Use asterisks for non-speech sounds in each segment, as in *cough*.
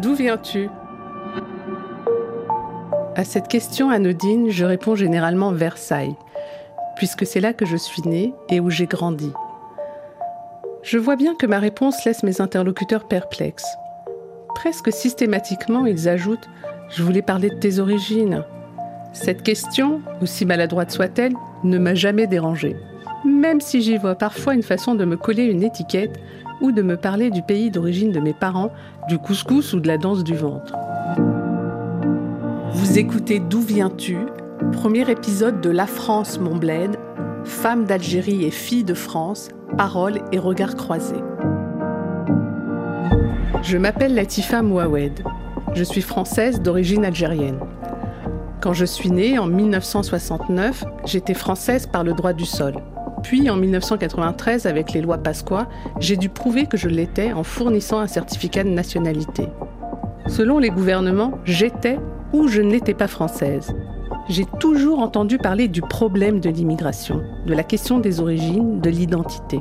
D'où viens-tu? À cette question anodine, je réponds généralement Versailles, puisque c'est là que je suis née et où j'ai grandi. Je vois bien que ma réponse laisse mes interlocuteurs perplexes. Presque systématiquement, ils ajoutent ⁇ Je voulais parler de tes origines ⁇ Cette question, aussi maladroite soit-elle, ne m'a jamais dérangée, même si j'y vois parfois une façon de me coller une étiquette ou de me parler du pays d'origine de mes parents, du couscous ou de la danse du ventre. Vous écoutez D'où viens-tu? Premier épisode de La France, mon bled, femme d'Algérie et fille de France, paroles et regards croisés. Je m'appelle Latifa Mouawed. Je suis française d'origine algérienne. Quand je suis née en 1969, j'étais française par le droit du sol. Puis en 1993, avec les lois Pasqua, j'ai dû prouver que je l'étais en fournissant un certificat de nationalité. Selon les gouvernements, j'étais ou je n'étais pas française. J'ai toujours entendu parler du problème de l'immigration, de la question des origines, de l'identité.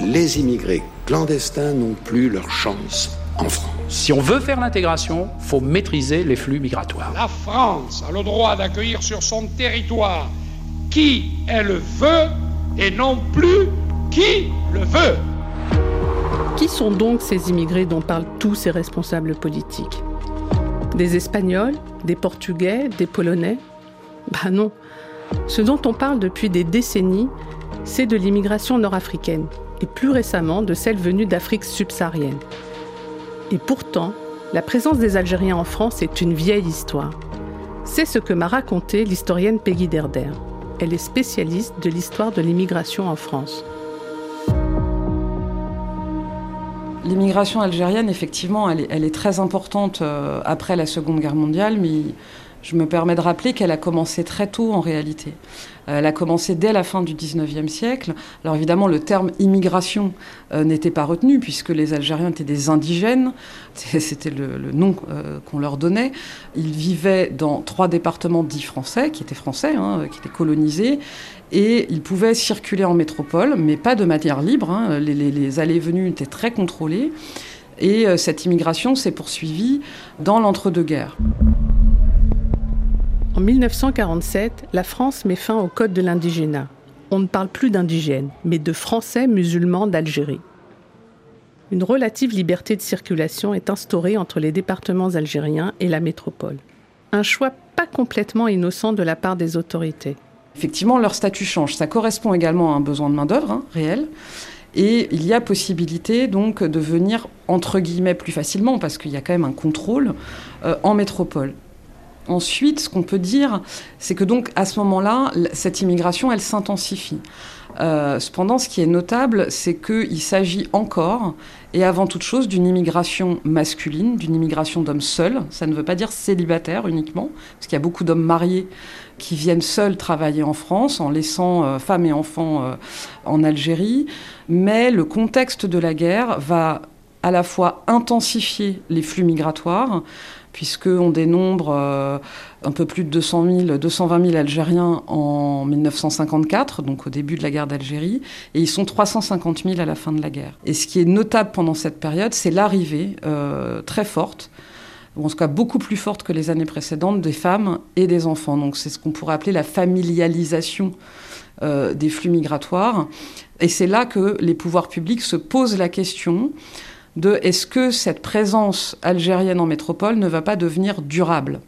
Les immigrés clandestins n'ont plus leur chance en France. Si on veut faire l'intégration, faut maîtriser les flux migratoires. La France a le droit d'accueillir sur son territoire qui elle veut et non plus qui le veut. Qui sont donc ces immigrés dont parlent tous ces responsables politiques? Des Espagnols Des Portugais Des Polonais? Bah non. Ce dont on parle depuis des décennies, c'est de l'immigration nord-africaine, et plus récemment de celle venue d'Afrique subsaharienne. Et pourtant, la présence des Algériens en France est une vieille histoire. C'est ce que m'a raconté l'historienne Peggy Derder. Elle est spécialiste de l'histoire de l'immigration en France. L'immigration algérienne, effectivement, elle est, très importante euh, après la Seconde Guerre mondiale, mais je me permets de rappeler qu'elle a commencé très tôt en réalité. Euh, elle a commencé dès la fin du 19e siècle. Alors évidemment, le terme immigration euh, n'était pas retenu puisque les Algériens étaient des indigènes. *laughs* C'était le, nom euh, qu'on leur donnait. Ils vivaient dans trois départements dits français, qui étaient français, hein, qui étaient colonisés. Et ils pouvaient circuler en métropole, mais pas de manière libre. Hein. Les, les, les allées et venues étaient très contrôlées. Et cette immigration s'est poursuivie dans l'entre-deux-guerres. En 1947, la France met fin au Code de l'indigénat. On ne parle plus d'indigènes, mais de Français musulmans d'Algérie. Une relative liberté de circulation est instaurée entre les départements algériens et la métropole. Un choix pas complètement innocent de la part des autorités. Effectivement, leur statut change. Ça correspond également à un besoin de main-d'œuvre hein, réel. Et il y a possibilité donc de venir entre guillemets plus facilement parce qu'il y a quand même un contrôle euh, en métropole. Ensuite, ce qu'on peut dire, c'est que donc à ce moment-là, cette immigration, elle s'intensifie. Euh, cependant, ce qui est notable, c'est qu'il s'agit encore et avant toute chose d'une immigration masculine, d'une immigration d'hommes seuls. Ça ne veut pas dire célibataire uniquement, parce qu'il y a beaucoup d'hommes mariés qui viennent seuls travailler en France en laissant euh, femmes et enfants euh, en Algérie. Mais le contexte de la guerre va à la fois intensifier les flux migratoires, puisqu'on dénombre euh, un peu plus de 200 000, 220 000 Algériens en 1954, donc au début de la guerre d'Algérie, et ils sont 350 000 à la fin de la guerre. Et ce qui est notable pendant cette période, c'est l'arrivée euh, très forte, ou en tout cas beaucoup plus forte que les années précédentes, des femmes et des enfants. Donc c'est ce qu'on pourrait appeler la familialisation euh, des flux migratoires. Et c'est là que les pouvoirs publics se posent la question de est-ce que cette présence algérienne en métropole ne va pas devenir durable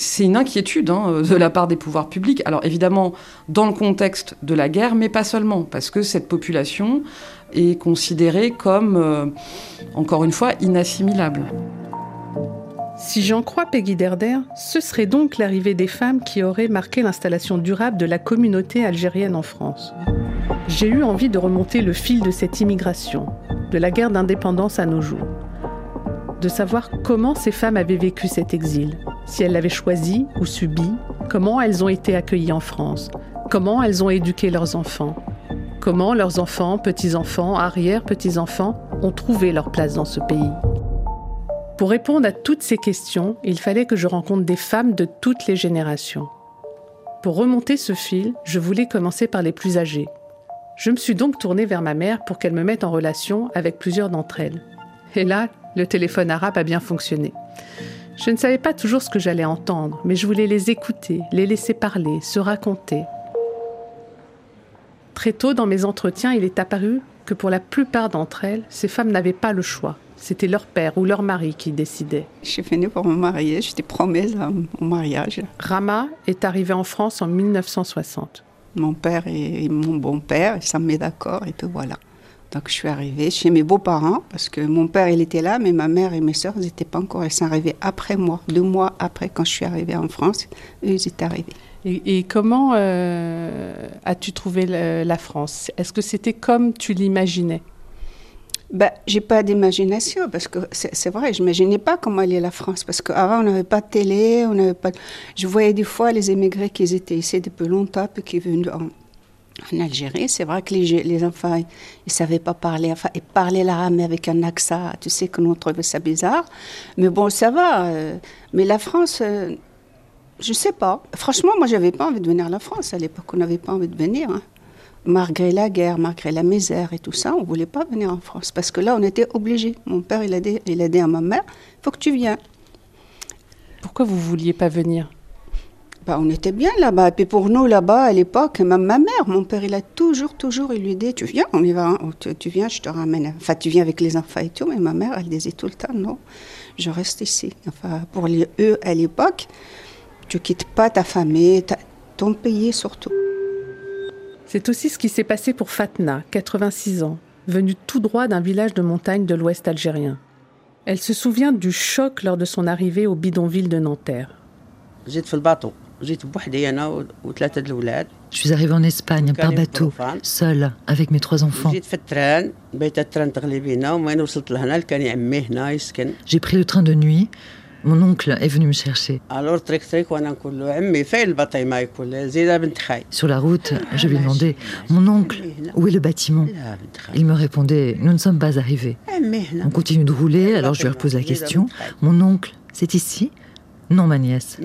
c'est une inquiétude hein, de la part des pouvoirs publics. Alors évidemment, dans le contexte de la guerre, mais pas seulement, parce que cette population est considérée comme, euh, encore une fois, inassimilable. Si j'en crois Peggy Derder, ce serait donc l'arrivée des femmes qui aurait marqué l'installation durable de la communauté algérienne en France. J'ai eu envie de remonter le fil de cette immigration, de la guerre d'indépendance à nos jours. De savoir comment ces femmes avaient vécu cet exil, si elles l'avaient choisi ou subi, comment elles ont été accueillies en France, comment elles ont éduqué leurs enfants, comment leurs enfants, petits-enfants, arrière-petits-enfants ont trouvé leur place dans ce pays. Pour répondre à toutes ces questions, il fallait que je rencontre des femmes de toutes les générations. Pour remonter ce fil, je voulais commencer par les plus âgées, je me suis donc tournée vers ma mère pour qu'elle me mette en relation avec plusieurs d'entre elles. Et là, Le téléphone arabe a bien fonctionné. Je ne savais pas toujours ce que j'allais entendre, mais je voulais les écouter, les laisser parler, se raconter. Très tôt dans mes entretiens, il est apparu que pour la plupart d'entre elles, ces femmes n'avaient pas le choix. C'était leur père ou leur mari qui décidait. Je suis venue pour me marier, j'étais promise au mariage. Rama est arrivée en France en 1960. Mon père et mon bon-père, ça me met d'accord et puis voilà. Donc je suis arrivée chez mes beaux-parents parce que mon père il était là, mais ma mère et mes sœurs n'étaient pas encore. Elles sont arrivées après moi, deux mois après quand je suis arrivée en France, ils étaient arrivés. Et, comment euh, as-tu trouvé la France? Est-ce que c'était comme tu l'imaginais? Ben, j'ai pas d'imagination parce que c'est vrai, je n'imaginais pas comment allait la France parce qu'avant on n'avait pas de télé, on n'avait pas. Je voyais des fois les émigrés qui étaient ici depuis longtemps puis qui venaient en, Algérie. C'est vrai que les, enfants ils savaient pas parler, enfin ils parlaient l'arabe avec un accent. Tu sais que nous on trouvait ça bizarre, mais bon ça va. Euh, mais la France. Euh, je sais pas. Franchement, moi, j'avais pas envie de venir à la France. À l'époque, on n'avait pas envie de venir. Hein malgré la guerre, malgré la misère et tout ça, on ne voulait pas venir en France. Parce que là, on était obligés. Mon père, il a dit, il a dit à ma mère, il faut que tu viennes. Pourquoi vous ne vouliez pas venir? Bah, on était bien là-bas. Et puis pour nous, là-bas, à l'époque, même ma mère, mon père, il a toujours, toujours, il lui dit, tu viens, on y va, hein. tu, viens, je te ramène. Enfin, tu viens avec les enfants et tout. Mais ma mère, elle disait tout le temps, non, je reste ici. Enfin, pour les, eux, à l'époque, tu quittes pas ta famille, ton pays surtout. C'est aussi ce qui s'est passé pour Fatna, 86 ans, venue tout droit d'un village de montagne de l'ouest algérien. Elle se souvient du choc lors de son arrivée au bidonville de Nanterre. Je suis arrivée en Espagne par bateau, seule, avec mes trois enfants. J'ai pris le train de nuit. Mon oncle est venu me chercher. Sur la route, je lui demandais Mon oncle, où est le bâtiment? Il me répondait Nous ne sommes pas arrivés. On continue de rouler, alors je lui repose la question. Mon oncle, c'est ici? Non, ma nièce.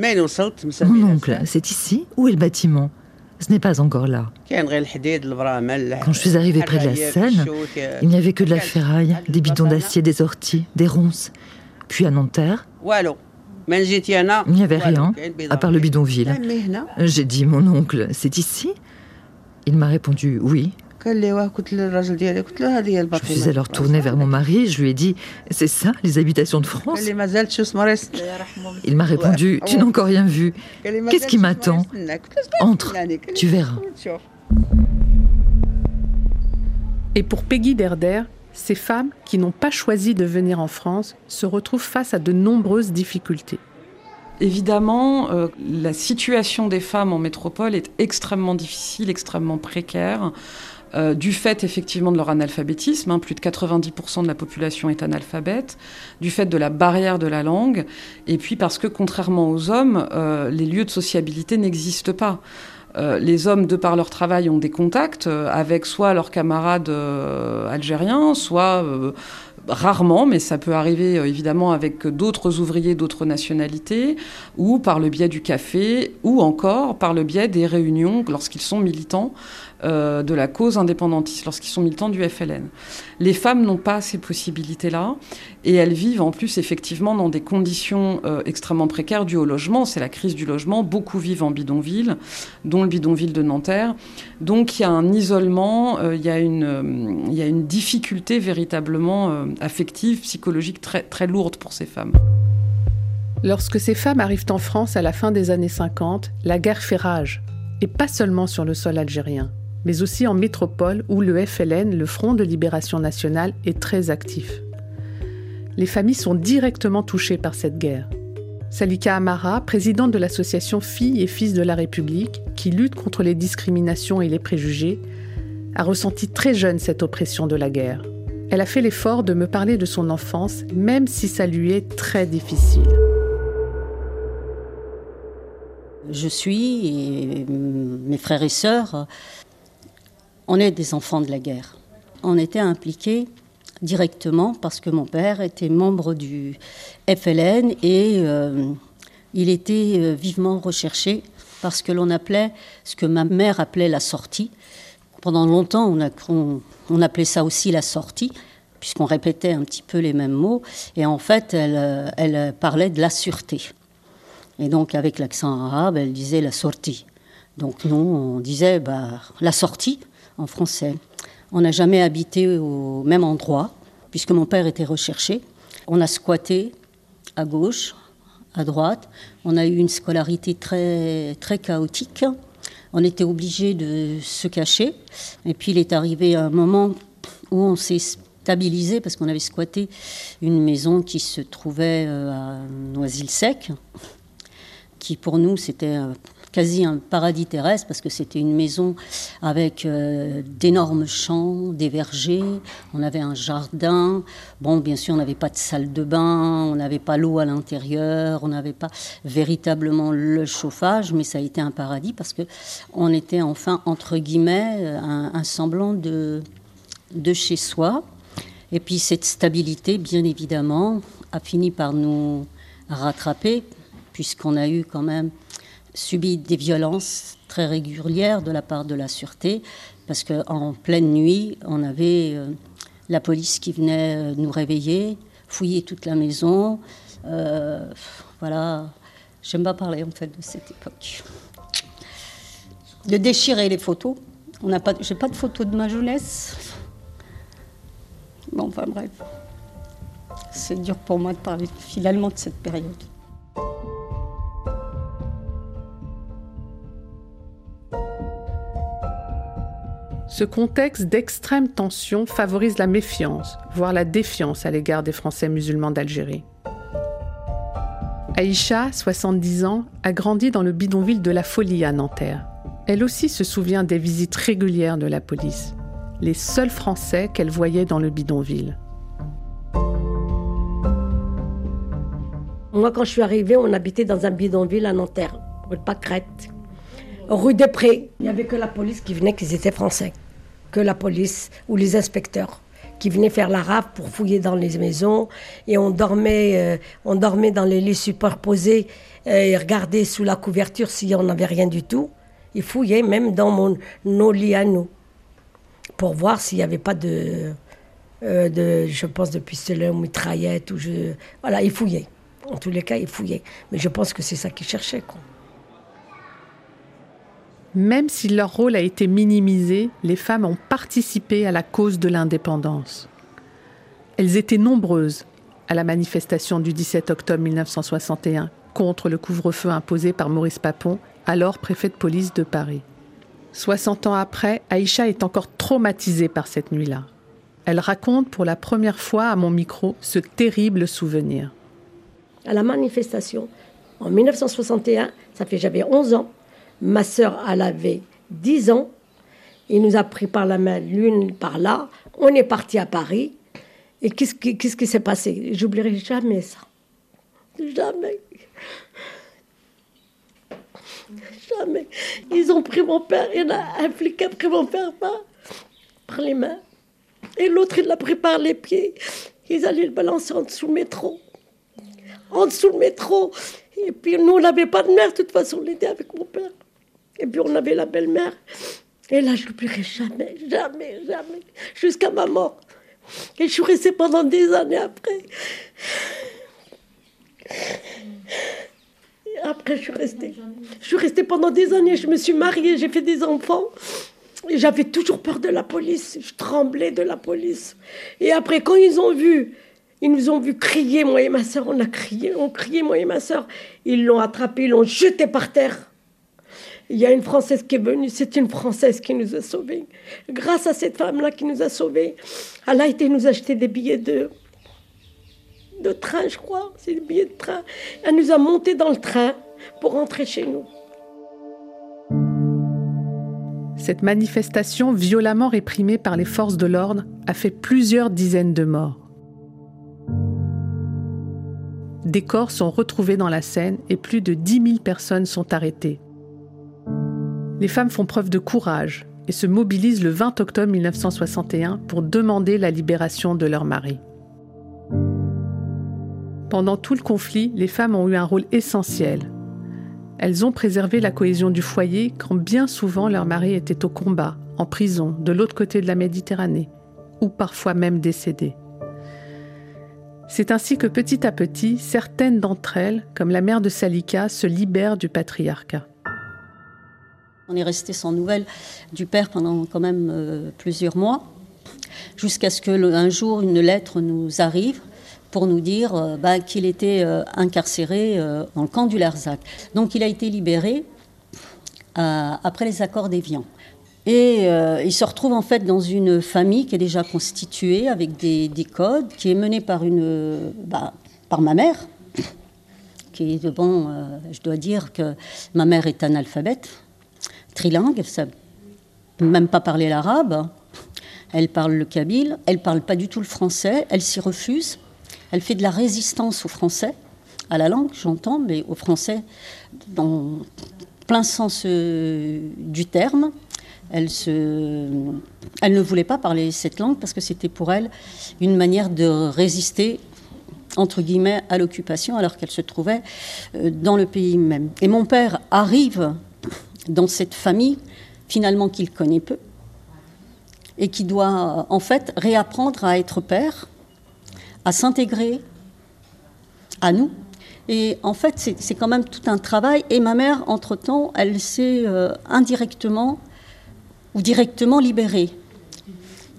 Mon oncle, c'est ici? Où est le bâtiment? Ce n'est pas encore là. Quand je suis arrivée près de la Seine, il n'y avait que de la ferraille, des bidons d'acier, des orties, des ronces. Puis à Nanterre, il n'y avait rien, à part le bidonville. J'ai dit, mon oncle, c'est ici? Il m'a répondu, oui. Je suis alors tournée vers mon mari, je lui ai dit, c'est ça, les habitations de France? Il m'a répondu, tu n'as encore rien vu. Qu'est-ce qui m'attend? Entre, tu verras. Et pour Peggy Derder, ces femmes qui n'ont pas choisi de venir en France se retrouvent face à de nombreuses difficultés. Évidemment, euh, la situation des femmes en métropole est extrêmement difficile, extrêmement précaire. Euh, du fait effectivement de leur analphabétisme, hein, plus de 90% de la population est analphabète, du fait de la barrière de la langue, et puis parce que contrairement aux hommes, euh, les lieux de sociabilité n'existent pas. Euh, les hommes, de par leur travail, ont des contacts euh, avec soit leurs camarades euh, algériens, soit rarement, mais ça peut arriver évidemment avec d'autres ouvriers d'autres nationalités, ou par le biais du café, ou encore par le biais des réunions lorsqu'ils sont militants euh, de la cause indépendantiste lorsqu'ils sont militants du FLN. Les femmes n'ont pas ces possibilités-là et elles vivent en plus effectivement dans des conditions euh, extrêmement précaires dues au logement. C'est la crise du logement. Beaucoup vivent en bidonville, dont le bidonville de Nanterre. Donc il y a un isolement, euh, il, y a une, il y a une difficulté véritablement affective, psychologique très, très lourde pour ces femmes. Lorsque ces femmes arrivent en France à la fin des années 50, la guerre fait rage, et pas seulement sur le sol algérien mais aussi en métropole où le FLN, le Front de Libération Nationale, est très actif. Les familles sont directement touchées par cette guerre. Salika Amara, présidente de l'association Filles et Fils de la République, qui lutte contre les discriminations et les préjugés, a ressenti très jeune cette oppression de la guerre. Elle a fait l'effort de me parler de son enfance, même si ça lui est très difficile. Je suis, mes frères et sœurs, on est des enfants de la guerre. On était impliqués directement parce que mon père était membre du FLN et euh, il était euh, vivement recherché parce que l'on appelait ce que ma mère appelait la sortie. Pendant longtemps, on, appelait ça aussi la sortie puisqu'on répétait un petit peu les mêmes mots. Et en fait, elle, elle parlait de la sûreté. Et donc, avec l'accent arabe, elle disait la sortie. Donc, nous, on disait bah, la sortie en français. On n'a jamais habité au même endroit, puisque mon père était recherché. On a squatté à gauche, à droite. On a eu une scolarité très, très chaotique. On était obligé de se cacher. Et puis il est arrivé un moment où on s'est stabilisé parce qu'on avait squatté une maison qui se trouvait euh, à Noisy-le-Sec, qui pour nous c'était quasi un paradis terrestre parce que c'était une maison avec euh, d'énormes champs, des vergers, on avait un jardin. Bon, bien sûr, on n'avait pas de salle de bain, on n'avait pas l'eau à l'intérieur, on n'avait pas véritablement le chauffage, mais ça a été un paradis parce que on était enfin entre guillemets un, semblant de de chez soi. Et puis cette stabilité, bien évidemment, a fini par nous rattraper puisqu'on a eu quand même subi des violences très régulières de la part de la sûreté, parce qu'en pleine nuit, on avait euh, la police qui venait euh, nous réveiller, fouiller toute la maison. Euh, voilà, j'aime pas parler en fait de cette époque. De déchirer les photos. On n'a pas, j'ai pas de photos de ma jeunesse. Bon, enfin bref, c'est dur pour moi de parler finalement de cette période. Ce contexte d'extrême tension favorise la méfiance, voire la défiance à l'égard des Français musulmans d'Algérie. Aïcha, 70 ans, a grandi dans le bidonville de la Folie à Nanterre. Elle aussi se souvient des visites régulières de la police, les seuls Français qu'elle voyait dans le bidonville. Moi, quand je suis arrivée, on habitait dans un bidonville à Nanterre, rue de Pâquerette, rue des Prés. Il n'y avait que la police qui venait, qu'ils étaient français que la police ou les inspecteurs qui venaient faire la rave pour fouiller dans les maisons et on dormait, euh, on dormait dans les lits superposés euh, et regardait sous la couverture s'il n'y avait rien du tout. Ils fouillaient même dans mon, nos lits à nous pour voir s'il n'y avait pas de, euh, de, je pense, de pistolet ou mitraillette. Voilà, ils fouillaient. En tous les cas, ils fouillaient. Mais je pense que c'est ça qu'ils cherchaient. Même si leur rôle a été minimisé, les femmes ont participé à la cause de l'indépendance. Elles étaient nombreuses à la manifestation du 17 octobre 1961 contre le couvre-feu imposé par Maurice Papon, alors préfet de police de Paris. 60 ans après, Aïcha est encore traumatisée par cette nuit-là. Elle raconte pour la première fois à mon micro ce terrible souvenir. À la manifestation, en 1961, ça fait j'avais 11 ans, Ma sœur, elle avait 10 ans. Il nous a pris par la main l'une par là. On est parti à Paris. Et qu'est-ce qui, s'est passé? J'oublierai jamais ça. Jamais. Jamais. Ils ont pris mon père. Il a un flic a pris mon père par, par les mains. Et l'autre, il l'a pris par les pieds. Ils allaient le balancer en dessous le métro. En dessous le métro. Et puis nous, on n'avait pas de mère. De toute façon, on était avec mon père. Et puis on avait la belle-mère. Et là, je l'oublierai jamais, jamais, jamais, jusqu'à ma mort. Et je suis restée pendant des années après. Et après, je suis restée. Je suis restée pendant des années. Je me suis mariée, j'ai fait des enfants. Et j'avais toujours peur de la police. Je tremblais de la police. Et après, quand ils ont vu, ils nous ont vu crier, moi et ma soeur, on a crié, on criait, moi et ma soeur. Ils l'ont attrapé, ils l'ont jeté par terre. Il y a une Française qui est venue, c'est une Française qui nous a sauvés. Grâce à cette femme-là qui nous a sauvés, elle a été nous acheter des billets de, de train, je crois. C'est des billets de train. Elle nous a montés dans le train pour rentrer chez nous. Cette manifestation violemment réprimée par les forces de l'ordre a fait plusieurs dizaines de morts. Des corps sont retrouvés dans la Seine et plus de 10 000 personnes sont arrêtées. Les femmes font preuve de courage et se mobilisent le 20 octobre 1961 pour demander la libération de leur mari. Pendant tout le conflit, les femmes ont eu un rôle essentiel. Elles ont préservé la cohésion du foyer quand bien souvent leur mari était au combat, en prison, de l'autre côté de la Méditerranée, ou parfois même décédé. C'est ainsi que petit à petit, certaines d'entre elles, comme la mère de Salika, se libèrent du patriarcat. On est resté sans nouvelles du père pendant quand même euh, plusieurs mois, jusqu'à ce qu'un jour une lettre nous arrive pour nous dire euh, bah, qu'il était euh, incarcéré dans le camp du Larzac. Donc il a été libéré après les accords d'Évian. Et il se retrouve en fait dans une famille qui est déjà constituée avec des, codes, qui est menée par, une, bah, par ma mère, qui est, bon, je dois dire que ma mère est analphabète, trilingue, elle ne même pas parler l'arabe. Elle parle le kabyle, elle parle pas du tout le français, elle s'y refuse. Elle fait de la résistance au français, à la langue, j'entends, mais au français dans plein sens euh, du terme. Elle, se... elle ne voulait pas parler cette langue parce que c'était pour elle une manière de résister entre guillemets à l'occupation alors qu'elle se trouvait euh, dans le pays même. Et mon père arrive dans cette famille, finalement qu'il connaît peu, et qui doit en fait réapprendre à être père, à s'intégrer à nous. Et en fait, c'est quand même tout un travail. Et ma mère, entre-temps, elle s'est euh, indirectement ou directement libérée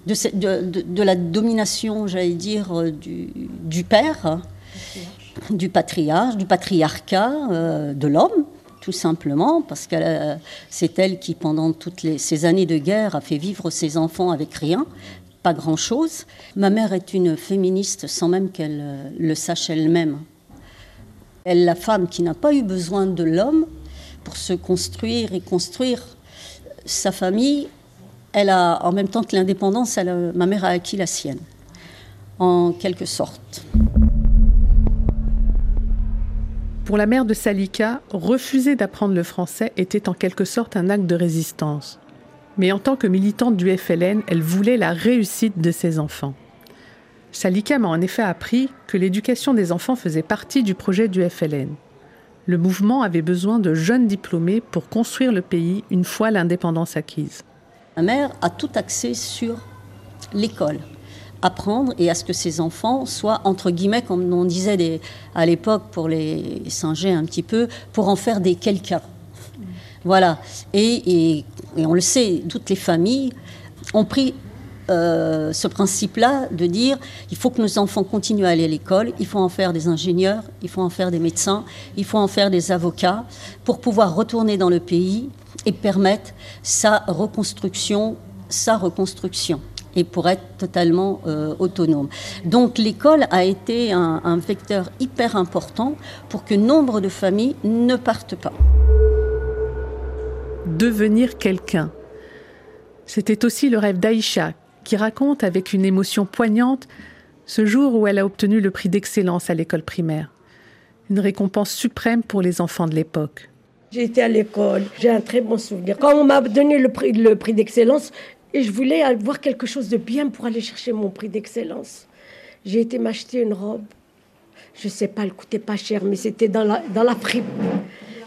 de, la domination, j'allais dire, euh, du, père, du patriarche, du patriarcat, euh, de l'homme tout simplement parce que euh, c'est elle qui, pendant toutes ces années de guerre, a fait vivre ses enfants avec rien, pas grand-chose. Ma mère est une féministe sans même qu'elle euh, le sache elle-même. Elle, la femme qui n'a pas eu besoin de l'homme pour se construire et construire sa famille, elle a, en même temps que l'indépendance, ma mère a acquis la sienne, en quelque sorte. Pour la mère de Salika, refuser d'apprendre le français était en quelque sorte un acte de résistance. Mais en tant que militante du FLN, elle voulait la réussite de ses enfants. Salika m'a en effet appris que l'éducation des enfants faisait partie du projet du FLN. Le mouvement avait besoin de jeunes diplômés pour construire le pays une fois l'indépendance acquise. Ma mère a tout axé sur l'école apprendre et à ce que ces enfants soient, entre guillemets, comme on disait à l'époque pour les singer un petit peu, pour en faire des quelqu'un. Voilà. Et, on le sait, toutes les familles ont pris euh, ce principe-là de dire il faut que nos enfants continuent à aller à l'école, il faut en faire des ingénieurs, il faut en faire des médecins, il faut en faire des avocats pour pouvoir retourner dans le pays et permettre sa reconstruction, sa reconstruction et pour être totalement euh, autonome. Donc l'école a été un, un vecteur hyper important pour que nombre de familles ne partent pas. Devenir quelqu'un. C'était aussi le rêve d'Aïcha, qui raconte avec une émotion poignante ce jour où elle a obtenu le prix d'excellence à l'école primaire. Une récompense suprême pour les enfants de l'époque. J'ai été à l'école, j'ai un très bon souvenir. Quand on m'a donné le prix, le prix d'excellence, et je voulais avoir quelque chose de bien pour aller chercher mon prix d'excellence. J'ai été m'acheter une robe. Je sais pas, elle coûtait pas cher, mais c'était dans la, dans la.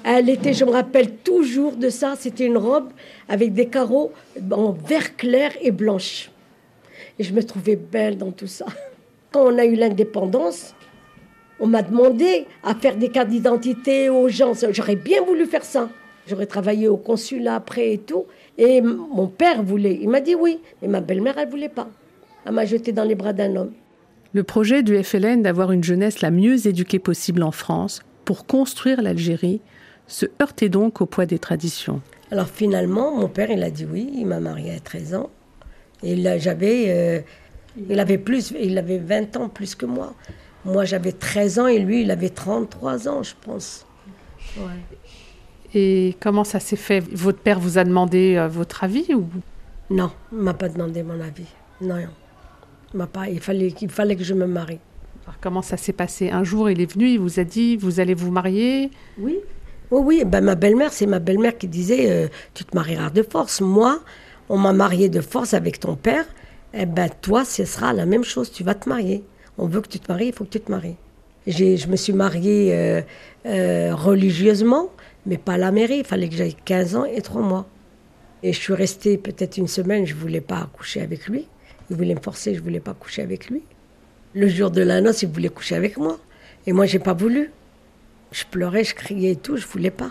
Elle était, je me rappelle toujours de ça, c'était une robe avec des carreaux en vert clair et blanche. Et je me trouvais belle dans tout ça. Quand on a eu l'indépendance, on m'a demandé à faire des cartes d'identité aux gens. J'aurais bien voulu faire ça. J'aurais travaillé au consulat après et tout. Et mon père voulait. Il m'a dit oui, mais ma belle-mère, elle voulait pas. Elle m'a jeté dans les bras d'un homme. Le projet du FLN d'avoir une jeunesse la mieux éduquée possible en France pour construire l'Algérie se heurtait donc au poids des traditions. Alors finalement, mon père, il a dit oui. Il m'a mariée à 13 ans. Et là, j'avais. Euh, il avait plus, il avait 20 ans plus que moi. Moi, j'avais 13 ans et lui, il avait 33 ans, je pense. Ouais. Et comment ça s'est fait? Votre père vous a demandé euh, votre avis ou? Non, il m'a pas demandé mon avis. Non, m'a pas. Il fallait, il fallait que je me marie. Alors, comment ça s'est passé? Un jour, il est venu, il vous a dit, vous allez vous marier? Oui. Oui, oui. Ben, ma belle-mère, c'est ma belle-mère qui disait, euh, tu te marieras de force. Moi, on m'a marié de force avec ton père. Eh ben, toi, ce sera la même chose. Tu vas te marier. On veut que tu te maries, il faut que tu te maries. Je me suis mariée euh, religieusement mais pas à la mairie. Il fallait que j'aille 15 ans et 3 mois. Et je suis restée peut-être une semaine, je ne voulais pas coucher avec lui. Il voulait me forcer, je ne voulais pas coucher avec lui. Le jour de la noce, il voulait coucher avec moi. Et moi, j'ai pas voulu. Je pleurais, je criais et tout, je voulais pas.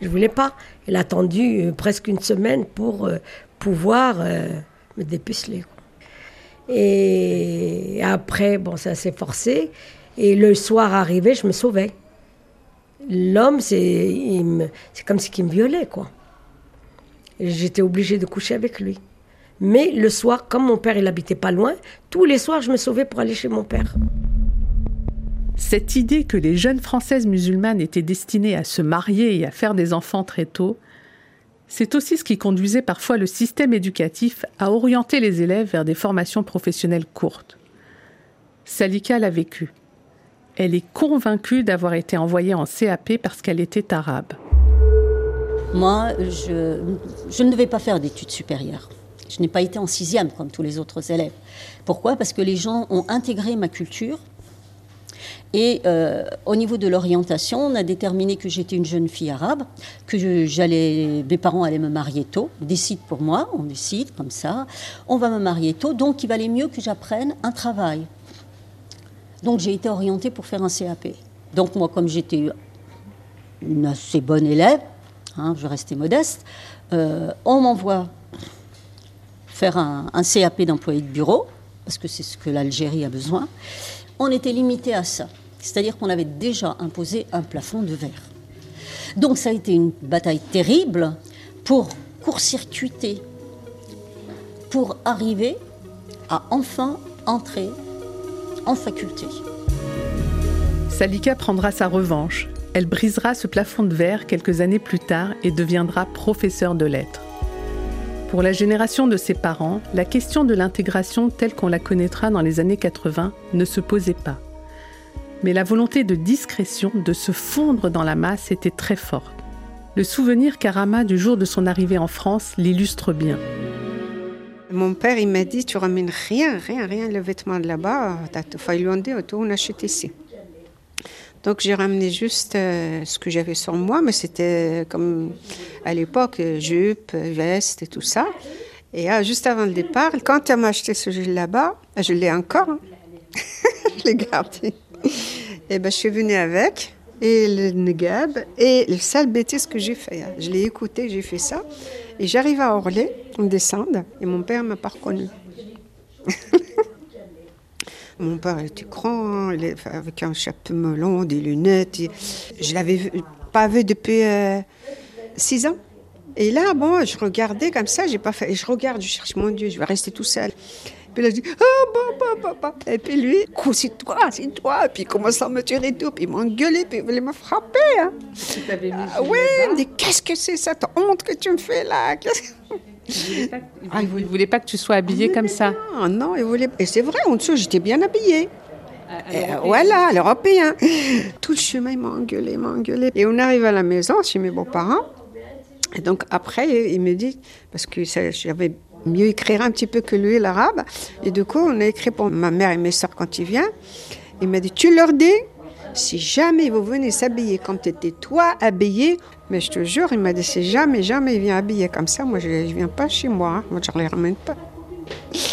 Je voulais pas. Il a attendu euh, presque une semaine pour euh, pouvoir euh, me dépuceler. Et après, bon, ça s'est forcé. Et le soir arrivé, je me sauvais. L'homme, c'est comme si il me violait, quoi. J'étais obligée de coucher avec lui. Mais le soir, comme mon père, il habitait pas loin, tous les soirs, je me sauvais pour aller chez mon père. Cette idée que les jeunes Françaises musulmanes étaient destinées à se marier et à faire des enfants très tôt, c'est aussi ce qui conduisait parfois le système éducatif à orienter les élèves vers des formations professionnelles courtes. Salika l'a vécu. Elle est convaincue d'avoir été envoyée en CAP parce qu'elle était arabe. Moi, je, ne devais pas faire d'études supérieures. Je n'ai pas été en sixième comme tous les autres élèves. Pourquoi? Parce que les gens ont intégré ma culture. Et euh, au niveau de l'orientation, on a déterminé que j'étais une jeune fille arabe, que j'allais, mes parents allaient me marier tôt. Décide pour moi, on décide comme ça. On va me marier tôt, donc il valait mieux que j'apprenne un travail. Donc j'ai été orientée pour faire un CAP. Donc moi, comme j'étais une assez bonne élève, hein, je restais modeste, euh, on m'envoie faire un, CAP d'employé de bureau, parce que c'est ce que l'Algérie a besoin. On était limité à ça. C'est-à-dire qu'on avait déjà imposé un plafond de verre. Donc ça a été une bataille terrible pour court-circuiter, pour arriver à enfin entrer en faculté. Salika prendra sa revanche. Elle brisera ce plafond de verre quelques années plus tard et deviendra professeure de lettres. Pour la génération de ses parents, la question de l'intégration telle qu'on la connaîtra dans les années 80 ne se posait pas. Mais la volonté de discrétion, de se fondre dans la masse était très forte. Le souvenir Karama du jour de son arrivée en France l'illustre bien. Mon père, il m'a dit, tu ramènes rien, rien, rien, le vêtement de là-bas, tu fallu tout, on achète ici. Donc j'ai ramené juste euh, ce que j'avais sur moi, mais c'était comme à l'époque, jupe, veste et tout ça. Et ah, juste avant le départ, quand elle m'a acheté ce gilet là-bas, je l'ai encore, je l'ai gardé. Et ben, je suis venue avec, et le negab, et le sale bêtise que j'ai fait. Hein. Je l'ai écouté, j'ai fait ça. Et j'arrive à Orly, on descend, et mon père m'a pas reconnu. *laughs* mon père était grand, avec un chapeau melon, des lunettes. je l'avais pas vu depuis euh, six ans. Et là, bon, je regardais comme ça, j'ai pas fait. Et je regarde, je cherche, mon Dieu, je vais rester tout seul. Puis là, je dis, oh, papa, Et puis lui, c'est toi, c'est toi. Et puis il commence à me tirer et tout. Puis il m'a engueulé, puis il voulait me frapper. Hein. Ah, oui, il me dit, qu'est-ce que c'est cette honte que tu me fais là? Il ne voulait, voulait, pas que tu sois habillée comme ça. Non, non, il voulait. Et c'est vrai, en dessous, j'étais bien habillée. Euh, voilà, l'européen. Tout le chemin, il m'a engueulé, il m'a engueulé. Et on arrive à la maison chez mes beaux-parents. Et donc après, il me dit, parce que j'avais mieux écrire un petit peu que lui, l'arabe. Et du coup, on a écrit pour ma mère et mes soeurs quand il vient. Il m'a dit, tu leur dis, si jamais vous venez s'habiller comme tu étais toi habillé, mais je te jure, il m'a dit, si jamais, jamais il vient habiller comme ça, moi je ne viens pas chez moi, hein. moi je ne les ramène pas. *laughs*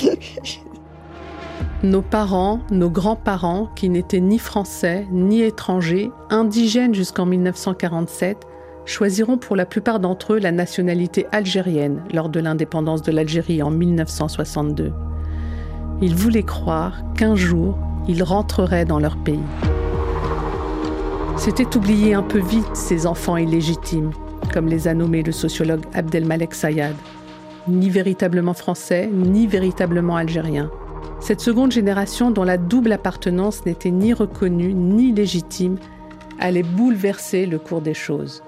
nos parents, nos grands-parents, qui n'étaient ni français, ni étrangers, indigènes jusqu'en 1947, choisiront pour la plupart d'entre eux la nationalité algérienne lors de l'indépendance de l'Algérie en 1962. Ils voulaient croire qu'un jour, ils rentreraient dans leur pays. C'était oublier un peu vite ces enfants illégitimes, comme les a nommés le sociologue Abdelmalek Sayad. Ni véritablement français, ni véritablement algériens. Cette seconde génération, dont la double appartenance n'était ni reconnue ni légitime, allait bouleverser le cours des choses.